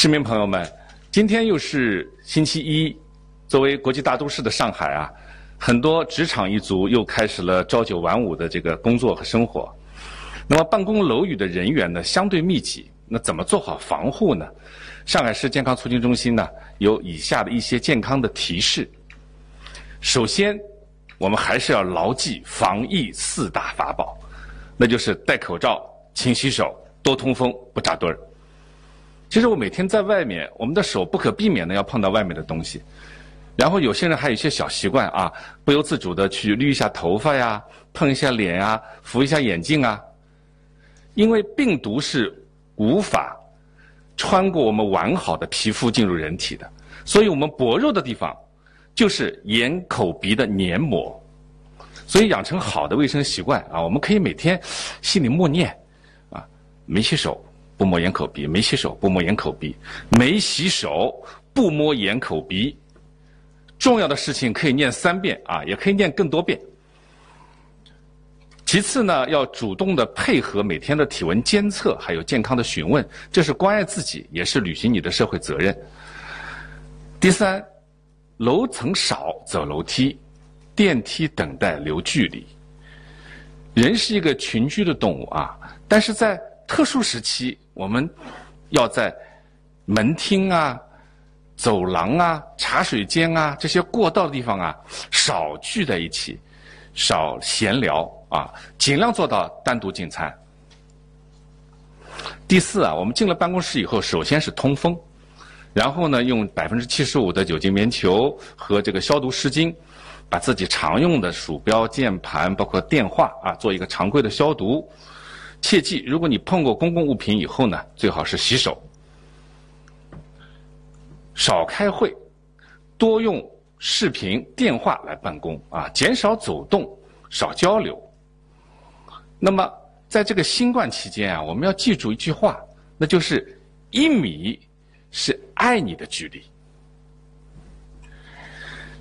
市民朋友们，今天又是星期一，作为国际大都市的上海啊，很多职场一族又开始了朝九晚五的这个工作和生活。那么办公楼宇的人员呢相对密集，那怎么做好防护呢？上海市健康促进中心呢有以下的一些健康的提示。首先，我们还是要牢记防疫四大法宝，那就是戴口罩、勤洗手、多通风、不扎堆儿。其实我每天在外面，我们的手不可避免的要碰到外面的东西。然后有些人还有一些小习惯啊，不由自主的去捋一下头发呀，碰一下脸呀，扶一下眼镜啊。因为病毒是无法穿过我们完好的皮肤进入人体的，所以我们薄弱的地方就是眼、口、鼻的黏膜。所以养成好的卫生习惯啊，我们可以每天心里默念啊，没洗手。不摸眼口鼻，没洗手；不摸眼口鼻，没洗手；不摸眼口鼻。重要的事情可以念三遍啊，也可以念更多遍。其次呢，要主动的配合每天的体温监测，还有健康的询问，这是关爱自己，也是履行你的社会责任。第三，楼层少走楼梯，电梯等待留距离。人是一个群居的动物啊，但是在特殊时期。我们要在门厅啊、走廊啊、茶水间啊这些过道的地方啊，少聚在一起，少闲聊啊，尽量做到单独进餐。第四啊，我们进了办公室以后，首先是通风，然后呢，用百分之七十五的酒精棉球和这个消毒湿巾，把自己常用的鼠标、键盘，包括电话啊，做一个常规的消毒。切记，如果你碰过公共物品以后呢，最好是洗手。少开会，多用视频电话来办公啊，减少走动，少交流。那么，在这个新冠期间啊，我们要记住一句话，那就是一米是爱你的距离。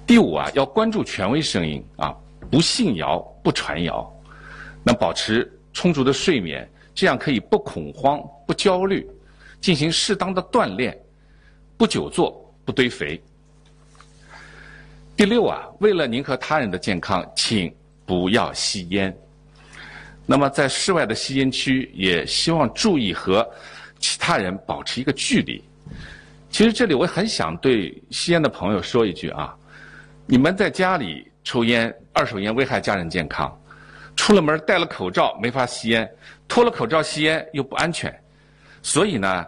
第五啊，要关注权威声音啊，不信谣，不传谣，那保持。充足的睡眠，这样可以不恐慌、不焦虑，进行适当的锻炼，不久坐、不堆肥。第六啊，为了您和他人的健康，请不要吸烟。那么在室外的吸烟区，也希望注意和其他人保持一个距离。其实这里我很想对吸烟的朋友说一句啊，你们在家里抽烟、二手烟危害家人健康。出了门戴了口罩没法吸烟，脱了口罩吸烟又不安全，所以呢，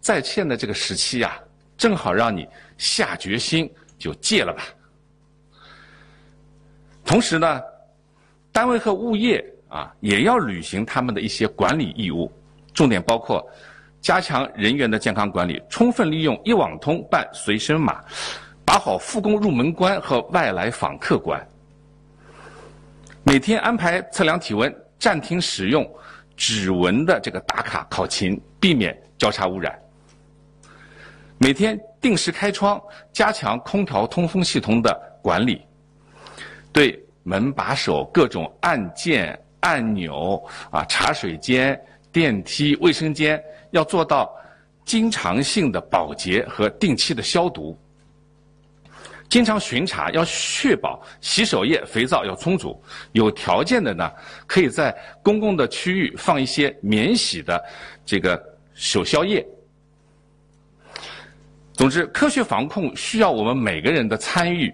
在现在这个时期呀，正好让你下决心就戒了吧。同时呢，单位和物业啊也要履行他们的一些管理义务，重点包括加强人员的健康管理，充分利用一网通办随身码，把好复工入门关和外来访客关。每天安排测量体温，暂停使用指纹的这个打卡考勤，避免交叉污染。每天定时开窗，加强空调通风系统的管理。对门把手、各种按键、按钮啊，茶水间、电梯、卫生间，要做到经常性的保洁和定期的消毒。经常巡查，要确保洗手液、肥皂要充足。有条件的呢，可以在公共的区域放一些免洗的这个手消液。总之，科学防控需要我们每个人的参与，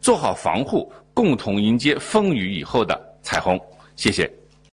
做好防护，共同迎接风雨以后的彩虹。谢谢。